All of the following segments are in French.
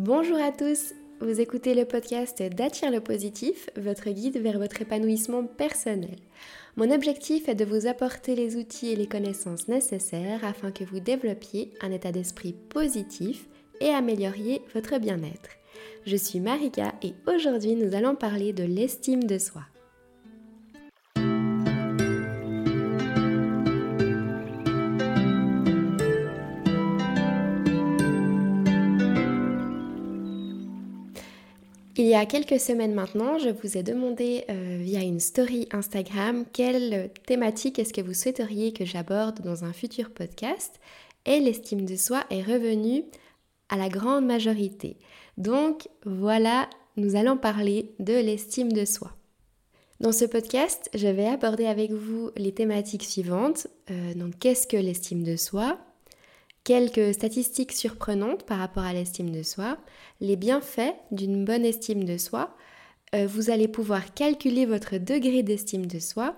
Bonjour à tous, vous écoutez le podcast d'Attire le positif, votre guide vers votre épanouissement personnel. Mon objectif est de vous apporter les outils et les connaissances nécessaires afin que vous développiez un état d'esprit positif et amélioriez votre bien-être. Je suis Marika et aujourd'hui nous allons parler de l'estime de soi. Il y a quelques semaines maintenant, je vous ai demandé euh, via une story Instagram quelle thématique est-ce que vous souhaiteriez que j'aborde dans un futur podcast et l'estime de soi est revenue à la grande majorité. Donc voilà, nous allons parler de l'estime de soi. Dans ce podcast, je vais aborder avec vous les thématiques suivantes. Euh, donc qu'est-ce que l'estime de soi? Quelques statistiques surprenantes par rapport à l'estime de soi, les bienfaits d'une bonne estime de soi, euh, vous allez pouvoir calculer votre degré d'estime de soi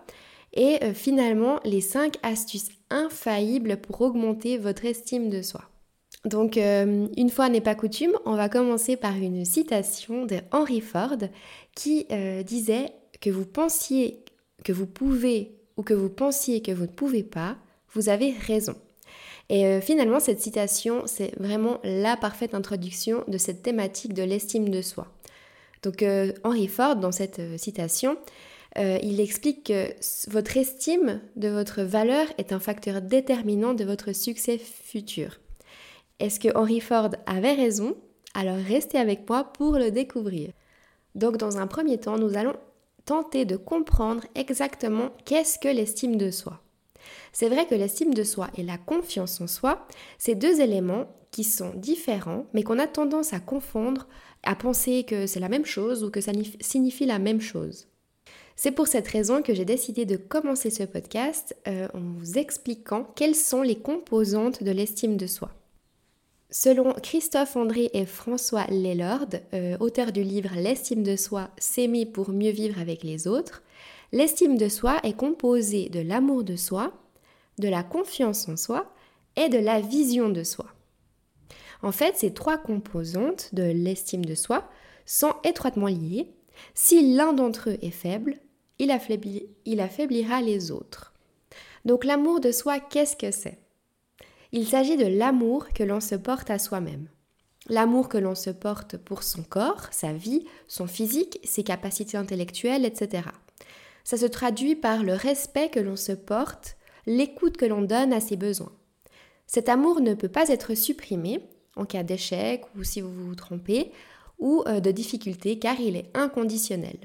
et euh, finalement les 5 astuces infaillibles pour augmenter votre estime de soi. Donc euh, une fois n'est pas coutume, on va commencer par une citation de Henry Ford qui disait que vous pensiez que vous pouvez ou que vous pensiez que vous ne pouvez pas, vous avez raison. Et euh, finalement, cette citation, c'est vraiment la parfaite introduction de cette thématique de l'estime de soi. Donc euh, Henry Ford, dans cette euh, citation, il explique que votre estime de votre valeur est un facteur déterminant de votre succès futur. Est-ce que Henry Ford avait raison? Alors restez avec moi pour le découvrir. Donc dans un premier temps, nous allons tenter de comprendre exactement qu'est-ce que l'estime de soi. C'est vrai que l'estime de soi et la confiance en soi, c'est deux éléments qui sont différents, mais qu'on a tendance à confondre, à penser que c'est la même chose ou que ça signifie la même chose. C'est pour cette raison que j'ai décidé de commencer ce podcast euh, en vous expliquant quelles sont les composantes de l'estime de soi. Selon Christophe André et François Lelord, euh, auteurs du livre L'estime de soi, s'aimer pour mieux vivre avec les autres, l'estime de soi est composée de l'amour de soi, de la confiance en soi et de la vision de soi. En fait, ces trois composantes de l'estime de soi sont étroitement liées. Si l'un d'entre eux est faible, il, affaiblira les autres. Donc l'amour de soi, qu'est-ce que c'est? Il s'agit de l'amour que l'on se porte à soi-même. L'amour que l'on se porte pour son corps, sa vie, son physique, ses capacités intellectuelles, etc. Ça se traduit par le respect que l'on se porte l'écoute que l'on donne à ses besoins. Cet amour ne peut pas être supprimé en cas d'échec ou si vous vous trompez ou euh, de difficulté car il est inconditionnel.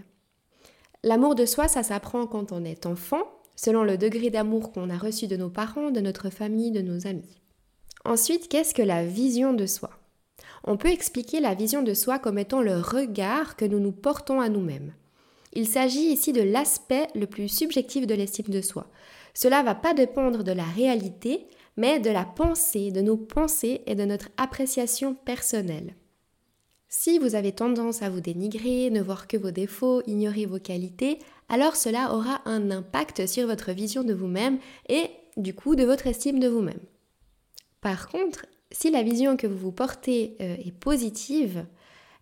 L'amour de soi, ça s'apprend quand on est enfant, selon le degré d'amour qu'on a reçu de nos parents, de notre famille, de nos amis. Ensuite, qu'est-ce que la vision de soi? On peut expliquer la vision de soi comme étant le regard que nous nous portons à nous-mêmes. Il s'agit ici de l'aspect le plus subjectif de l'estime de soi. Cela va pas dépendre de la réalité, mais de la pensée, de nos pensées et de notre appréciation personnelle. Si vous avez tendance à vous dénigrer, ne voir que vos défauts, ignorer vos qualités, alors cela aura un impact sur votre vision de vous-même et du coup de votre estime de vous-même. Par contre, si la vision que vous vous portez euh, est positive,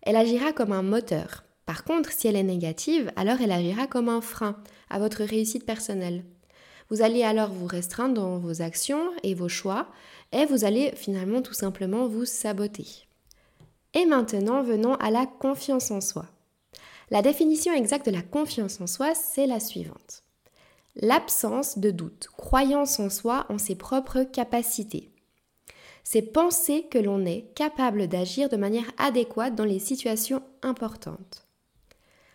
elle agira comme un moteur. Par contre, si elle est négative, alors elle agira comme un frein à votre réussite personnelle. Vous allez alors vous restreindre dans vos actions et vos choix et vous allez finalement tout simplement vous saboter. Et maintenant, venons à la confiance en soi. La définition exacte de la confiance en soi, c'est la suivante. L'absence de doute, croyance en soi, en ses propres capacités. C'est penser que l'on est capable d'agir de manière adéquate dans les situations importantes.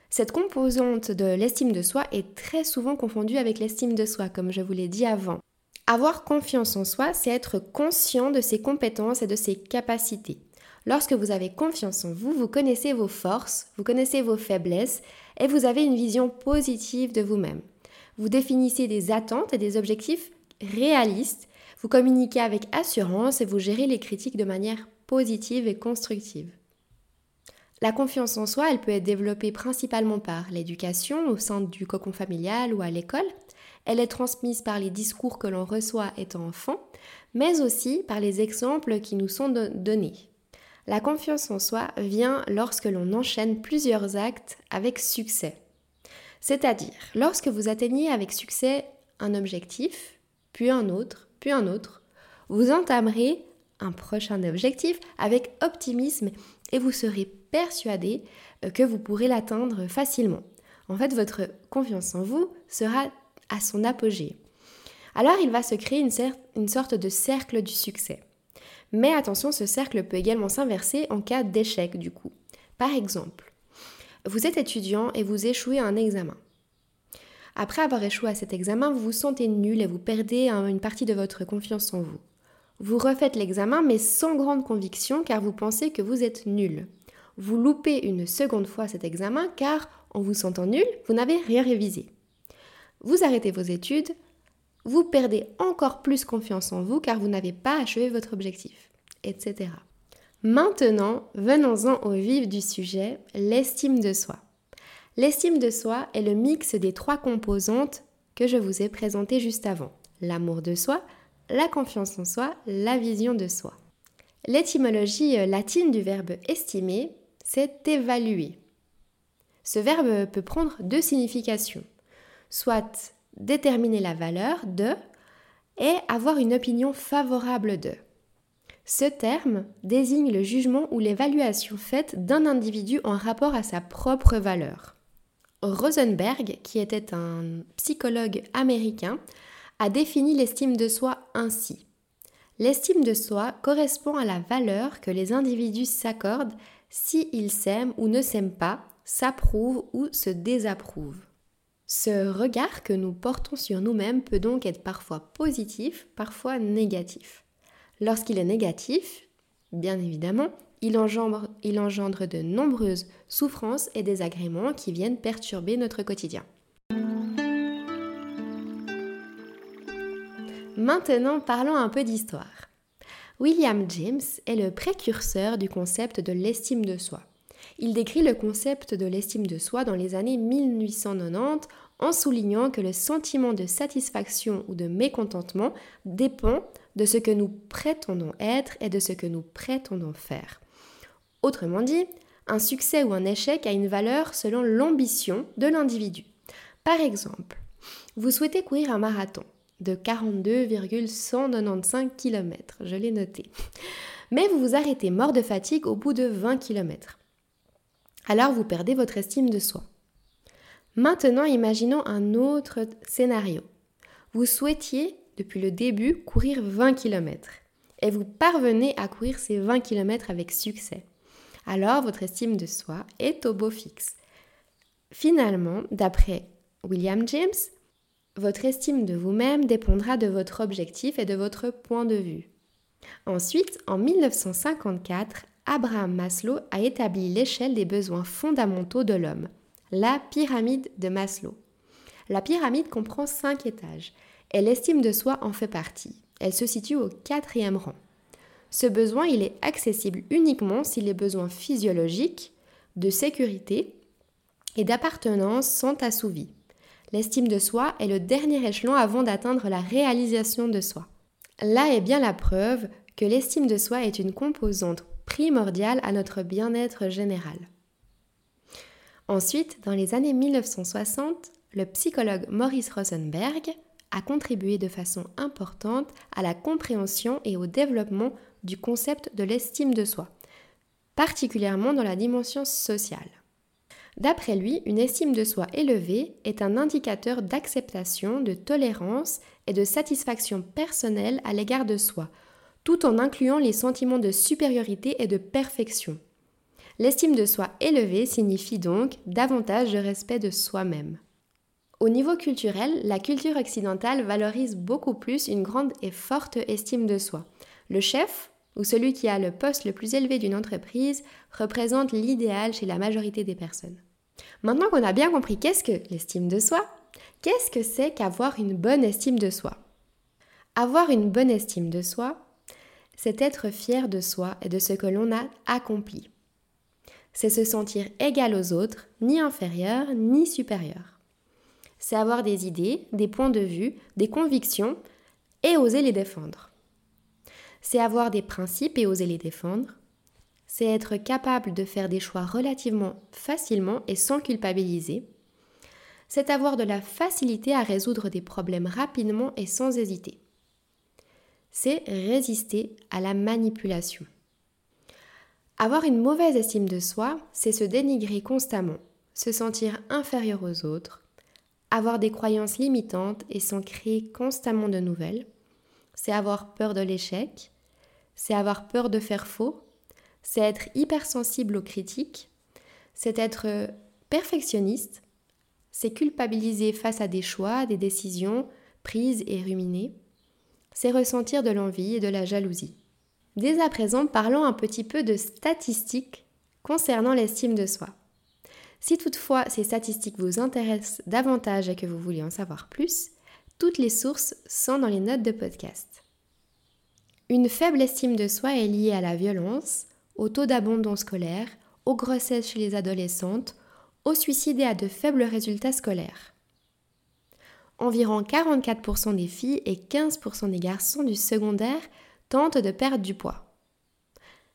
Cette composante de l'estime de soi est très souvent confondue avec l'estime de soi, comme je vous l'ai dit avant. Avoir confiance en soi, c'est être conscient de ses compétences et de ses capacités. Lorsque vous avez confiance en vous, vous connaissez vos forces, vous connaissez vos faiblesses et vous avez une vision positive de vous-même. Vous définissez des attentes et des objectifs réalistes, vous communiquez avec assurance et vous gérez les critiques de manière positive et constructive. La confiance en soi, elle peut être développée principalement par l'éducation au sein du cocon familial ou à l'école. Elle est transmise par les discours que l'on reçoit étant enfant, mais aussi par les exemples qui nous sont donnés. La confiance en soi vient lorsque l'on enchaîne plusieurs actes avec succès. C'est-à-dire, lorsque vous atteignez avec succès un objectif, puis un autre, puis un autre, vous entamerez un prochain objectif avec optimisme et vous serez persuadé euh, que vous pourrez l'atteindre facilement. En fait, votre confiance en vous sera à son apogée. Alors il va se créer une, une sorte de cercle du succès. Mais attention, ce cercle peut également s'inverser en cas d'échec du coup. Par exemple, vous êtes étudiant et vous échouez à un examen. Après avoir échoué à cet examen, vous vous sentez nul et vous perdez une partie de votre confiance en vous. Vous refaites l'examen mais sans grande conviction car vous pensez que vous êtes nul. Vous loupez une seconde fois cet examen car en vous sentant nul, vous n'avez rien révisé. Vous arrêtez vos études, vous perdez encore plus confiance en vous car vous n'avez pas achevé votre objectif, etc. Maintenant, venons-en au vif du sujet, l'estime de soi. L'estime de soi est le mix des trois composantes que je vous ai présentées juste avant. L'amour de soi, la confiance en soi, la vision de soi. L'étymologie latine du verbe estimer, c'est évaluer. Ce verbe peut prendre deux significations, soit déterminer la valeur de et avoir une opinion favorable de. Ce terme désigne le jugement ou l'évaluation faite d'un individu en rapport à sa propre valeur. Rosenberg, qui était un psychologue américain, a défini l'estime de soi ainsi. L'estime de soi correspond à la valeur que les individus s'accordent s'ils s'aiment ou ne s'aiment pas, s'approuvent ou se désapprouvent. Ce regard que nous portons sur nous-mêmes peut donc être parfois positif, parfois négatif. Lorsqu'il est négatif, bien évidemment, il engendre de nombreuses souffrances et désagréments qui viennent perturber notre quotidien. Maintenant, parlons un peu d'histoire. William James est le précurseur du concept de l'estime de soi. Il décrit le concept de l'estime de soi dans les années 1890 en soulignant que le sentiment de satisfaction ou de mécontentement dépend de ce que nous prétendons être et de ce que nous prétendons faire. Autrement dit, un succès ou un échec a une valeur selon l'ambition de l'individu. Par exemple, vous souhaitez courir un marathon de 42,195 km, je l'ai noté. Mais vous vous arrêtez mort de fatigue au bout de 20 km alors vous perdez votre estime de soi. Maintenant, imaginons un autre scénario. Vous souhaitiez, depuis le début, courir 20 km et vous parvenez à courir ces 20 km avec succès. Alors votre estime de soi est au beau fixe. Finalement, d'après William James, votre estime de vous-même dépendra de votre objectif et de votre point de vue. Ensuite, en 1954, Abraham Maslow a établi l'échelle des besoins fondamentaux de l'homme, la pyramide de Maslow. La pyramide comprend cinq étages et l'estime de soi en fait partie. Elle se situe au quatrième rang. Ce besoin, il est accessible uniquement si les besoins physiologiques, de sécurité et d'appartenance sont assouvis. L'estime de soi est le dernier échelon avant d'atteindre la réalisation de soi. Là est bien la preuve que l'estime de soi est une composante primordial à notre bien-être général. Ensuite, dans les années 1960, le psychologue Maurice Rosenberg a contribué de façon importante à la compréhension et au développement du concept de l'estime de soi, particulièrement dans la dimension sociale. D'après lui, une estime de soi élevée est un indicateur d'acceptation, de tolérance et de satisfaction personnelle à l'égard de soi, tout en incluant les sentiments de supériorité et de perfection. L'estime de soi élevée signifie donc davantage de respect de soi-même. Au niveau culturel, la culture occidentale valorise beaucoup plus une grande et forte estime de soi. Le chef, ou celui qui a le poste le plus élevé d'une entreprise, représente l'idéal chez la majorité des personnes. Maintenant qu'on a bien compris qu'est-ce que l'estime de soi, qu'est-ce que c'est qu'avoir une bonne estime de soi? Avoir une bonne estime de soi, c'est être fier de soi et de ce que l'on a accompli. C'est se sentir égal aux autres, ni inférieur, ni supérieur. C'est avoir des idées, des points de vue, des convictions et oser les défendre. C'est avoir des principes et oser les défendre. C'est être capable de faire des choix relativement facilement et sans culpabiliser. C'est avoir de la facilité à résoudre des problèmes rapidement et sans hésiter. C'est résister à la manipulation. Avoir une mauvaise estime de soi, c'est se dénigrer constamment, se sentir inférieur aux autres, avoir des croyances limitantes et s'en créer constamment de nouvelles. C'est avoir peur de l'échec, c'est avoir peur de faire faux, c'est être hypersensible aux critiques, c'est être perfectionniste, c'est culpabiliser face à des choix, des décisions prises et ruminées, c'est ressentir de l'envie et de la jalousie. Dès à présent, parlons un petit peu de statistiques concernant l'estime de soi. Si toutefois ces statistiques vous intéressent davantage et que vous voulez en savoir plus, toutes les sources sont dans les notes de podcast. Une faible estime de soi est liée à la violence, au taux d'abandon scolaire, aux grossesses chez les adolescentes, au suicide et à de faibles résultats scolaires. Environ 44% des filles et 15% des garçons du secondaire tentent de perdre du poids.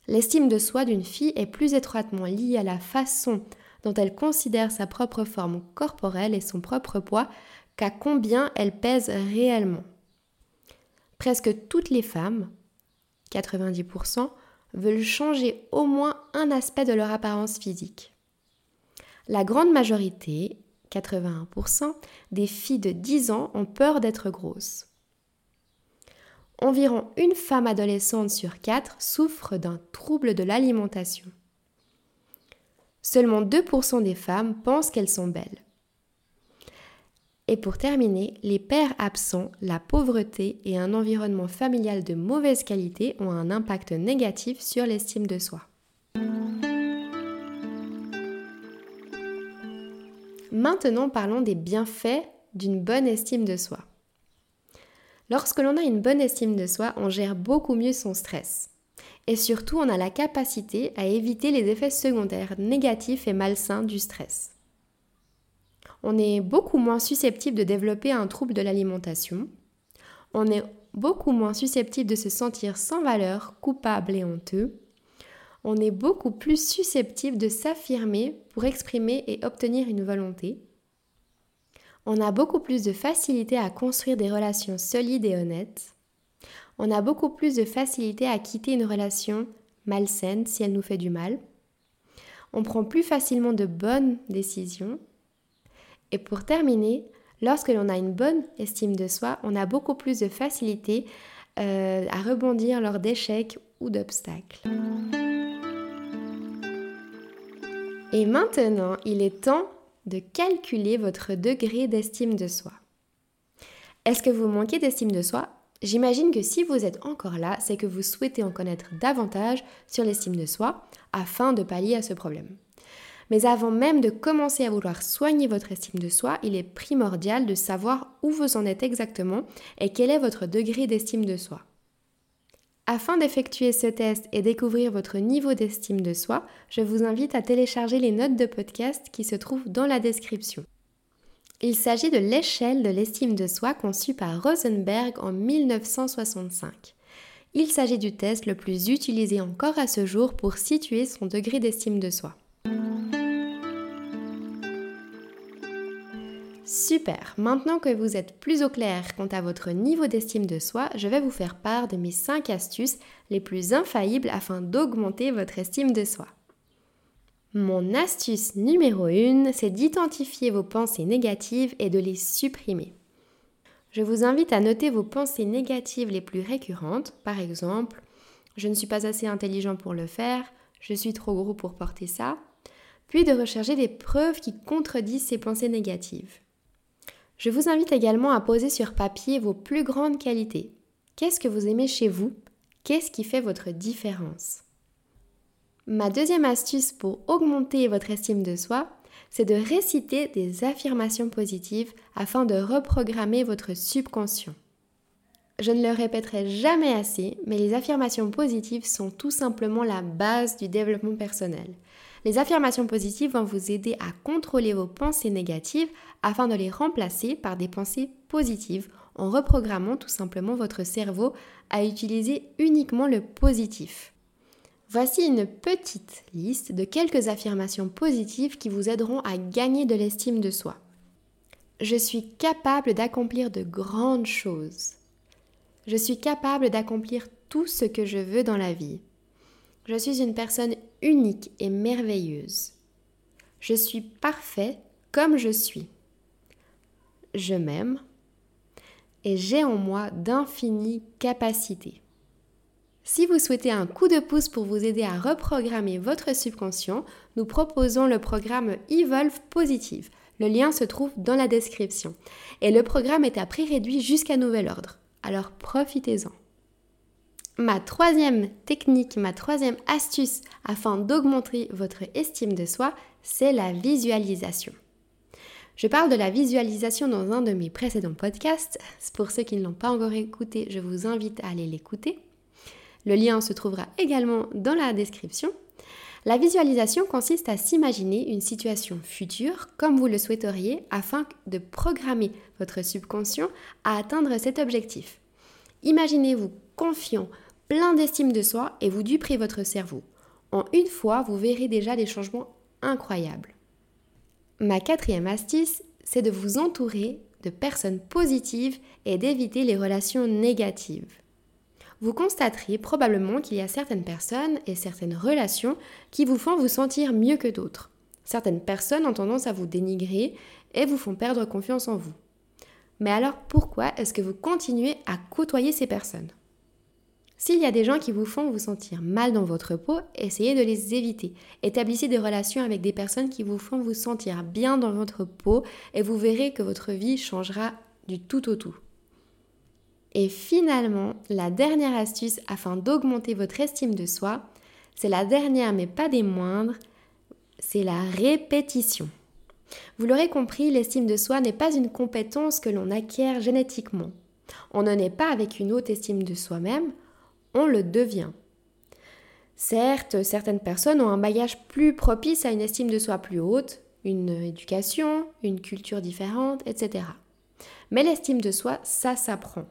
L'estime de soi d'une fille est plus étroitement liée à la façon dont elle considère sa propre forme corporelle et son propre poids qu'à combien elle pèse réellement. Presque toutes les femmes, 90%, veulent changer au moins un aspect de leur apparence physique. La grande majorité, 81%, des filles de 10 ans ont peur d'être grosses. Environ une femme adolescente sur quatre souffre d'un trouble de l'alimentation. Seulement 2% des femmes pensent qu'elles sont belles. Et pour terminer, les pères absents, la pauvreté et un environnement familial de mauvaise qualité ont un impact négatif sur l'estime de soi. Maintenant parlons des bienfaits d'une bonne estime de soi. Lorsque l'on a une bonne estime de soi, on gère beaucoup mieux son stress. Et surtout, on a la capacité à éviter les effets secondaires négatifs et malsains du stress on est beaucoup moins susceptible de développer un trouble de l'alimentation. On est beaucoup moins susceptible de se sentir sans valeur, coupable et honteux. On est beaucoup plus susceptible de s'affirmer pour exprimer et obtenir une volonté. On a beaucoup plus de facilité à construire des relations solides et honnêtes. On a beaucoup plus de facilité à quitter une relation malsaine si elle nous fait du mal. On prend plus facilement de bonnes décisions et pour terminer, lorsque l'on a une bonne estime de soi, on a beaucoup plus de facilité euh, à rebondir lors d'échecs ou d'obstacles. Et maintenant, il est temps de calculer votre degré d'estime de soi. Est-ce que vous manquez d'estime de soi? J'imagine que si vous êtes encore là, c'est que vous souhaitez en connaître davantage sur l'estime de soi afin de pallier à ce problème. Mais avant même de commencer à vouloir soigner votre estime de soi, il est primordial de savoir où vous en êtes exactement et quel est votre degré d'estime de soi. Afin d'effectuer ce test et découvrir votre niveau d'estime de soi, je vous invite à télécharger les notes de podcast qui se trouvent dans la description. Il s'agit de l'échelle de l'estime de soi conçue par Rosenberg en 1965. Il s'agit du test le plus utilisé encore à ce jour pour situer son degré d'estime de soi. Super, maintenant que vous êtes plus au clair quant à votre niveau d'estime de soi, je vais vous faire part de mes 5 astuces les plus infaillibles afin d'augmenter votre estime de soi. Mon astuce numéro 1, c'est d'identifier vos pensées négatives et de les supprimer. Je vous invite à noter vos pensées négatives les plus récurrentes, par exemple, je ne suis pas assez intelligent pour le faire, je suis trop gros pour porter ça, puis de rechercher des preuves qui contredisent ces pensées négatives. Je vous invite également à poser sur papier vos plus grandes qualités. Qu'est-ce que vous aimez chez vous? Qu'est-ce qui fait votre différence? Ma deuxième astuce pour augmenter votre estime de soi, c'est de réciter des affirmations positives afin de reprogrammer votre subconscient. Je ne le répéterai jamais assez, mais les affirmations positives sont tout simplement la base du développement personnel. Les affirmations positives vont vous aider à contrôler vos pensées négatives afin de les remplacer par des pensées positives en reprogrammant tout simplement votre cerveau à utiliser uniquement le positif. Voici une petite liste de quelques affirmations positives qui vous aideront à gagner de l'estime de soi. Je suis capable d'accomplir de grandes choses. Je suis capable d'accomplir tout ce que je veux dans la vie. Je suis une personne unique et merveilleuse. Je suis parfait comme je suis. Je m'aime et j'ai en moi d'infinies capacités. Si vous souhaitez un coup de pouce pour vous aider à reprogrammer votre subconscient, nous proposons le programme Evolve Positive. Le lien se trouve dans la description. Et le programme est à prix réduit jusqu'à nouvel ordre. Alors profitez-en. Ma troisième technique, ma troisième astuce afin d'augmenter votre estime de soi, c'est la visualisation. Je parle de la visualisation dans un de mes précédents podcasts. Pour ceux qui ne l'ont pas encore écouté, je vous invite à aller l'écouter. Le lien se trouvera également dans la description. La visualisation consiste à s'imaginer une situation future comme vous le souhaiteriez afin de programmer votre subconscient à atteindre cet objectif. Imaginez-vous confiant, plein d'estime de soi et vous duperez votre cerveau. En une fois, vous verrez déjà des changements incroyables. Ma quatrième astuce, c'est de vous entourer de personnes positives et d'éviter les relations négatives vous constaterez probablement qu'il y a certaines personnes et certaines relations qui vous font vous sentir mieux que d'autres. Certaines personnes ont tendance à vous dénigrer et vous font perdre confiance en vous. Mais alors pourquoi est-ce que vous continuez à côtoyer ces personnes? S'il y a des gens qui vous font vous sentir mal dans votre peau, essayez de les éviter. Établissez des relations avec des personnes qui vous font vous sentir bien dans votre peau et vous verrez que votre vie changera du tout au tout. Et finalement, la dernière astuce afin d'augmenter votre estime de soi, c'est la dernière mais pas des moindres, c'est la répétition. Vous l'aurez compris, l'estime de soi n'est pas une compétence que l'on acquiert génétiquement. On ne naît pas avec une haute estime de soi-même, on le devient. Certes, certaines personnes ont un bagage plus propice à une estime de soi plus haute, une éducation, une culture différente, etc. Mais l'estime de soi, ça s'apprend.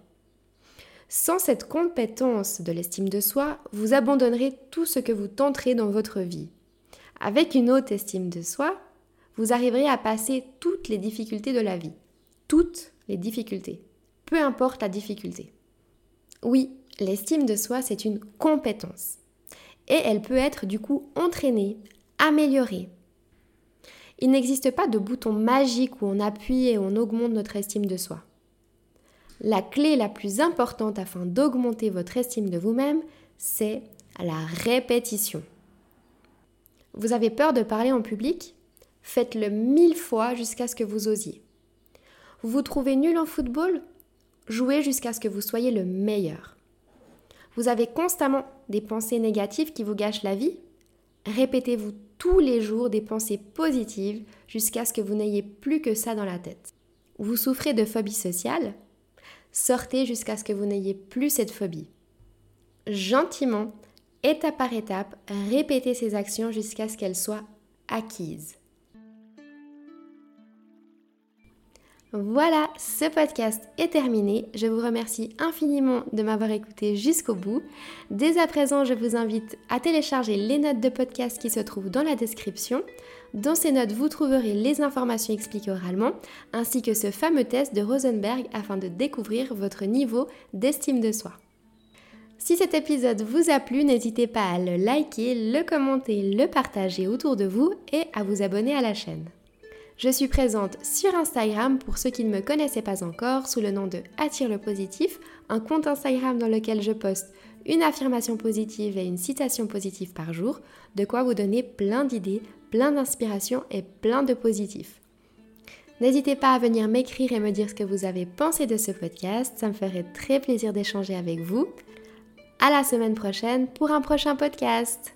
Sans cette compétence de l'estime de soi, vous abandonnerez tout ce que vous tenterez dans votre vie. Avec une haute estime de soi, vous arriverez à passer toutes les difficultés de la vie. Toutes les difficultés. Peu importe la difficulté. Oui, l'estime de soi, c'est une compétence. Et elle peut être du coup entraînée, améliorée. Il n'existe pas de bouton magique où on appuie et on augmente notre estime de soi. La clé la plus importante afin d'augmenter votre estime de vous-même, c'est la répétition. Vous avez peur de parler en public? Faites-le mille fois jusqu'à ce que vous osiez. Vous vous trouvez nul en football? Jouez jusqu'à ce que vous soyez le meilleur. Vous avez constamment des pensées négatives qui vous gâchent la vie Répétez-vous tous les jours des pensées positives jusqu'à ce que vous n'ayez plus que ça dans la tête. Vous souffrez de phobie sociale Sortez jusqu'à ce que vous n'ayez plus cette phobie. Gentiment, étape par étape, répétez ces actions jusqu'à ce qu'elles soient acquises. Voilà, ce podcast est terminé. Je vous remercie infiniment de m'avoir écouté jusqu'au bout. Dès à présent, je vous invite à télécharger les notes de podcast qui se trouvent dans la description. Dans ces notes, vous trouverez les informations expliquées oralement, ainsi que ce fameux test de Rosenberg afin de découvrir votre niveau d'estime de soi. Si cet épisode vous a plu, n'hésitez pas à le liker, le commenter, le partager autour de vous et à vous abonner à la chaîne. Je suis présente sur Instagram pour ceux qui ne me connaissaient pas encore sous le nom de Attire le positif, un compte Instagram dans lequel je poste une affirmation positive et une citation positive par jour, de quoi vous donner plein d'idées, plein d'inspiration et plein de positifs. N'hésitez pas à venir m'écrire et me dire ce que vous avez pensé de ce podcast, ça me ferait très plaisir d'échanger avec vous. À la semaine prochaine pour un prochain podcast.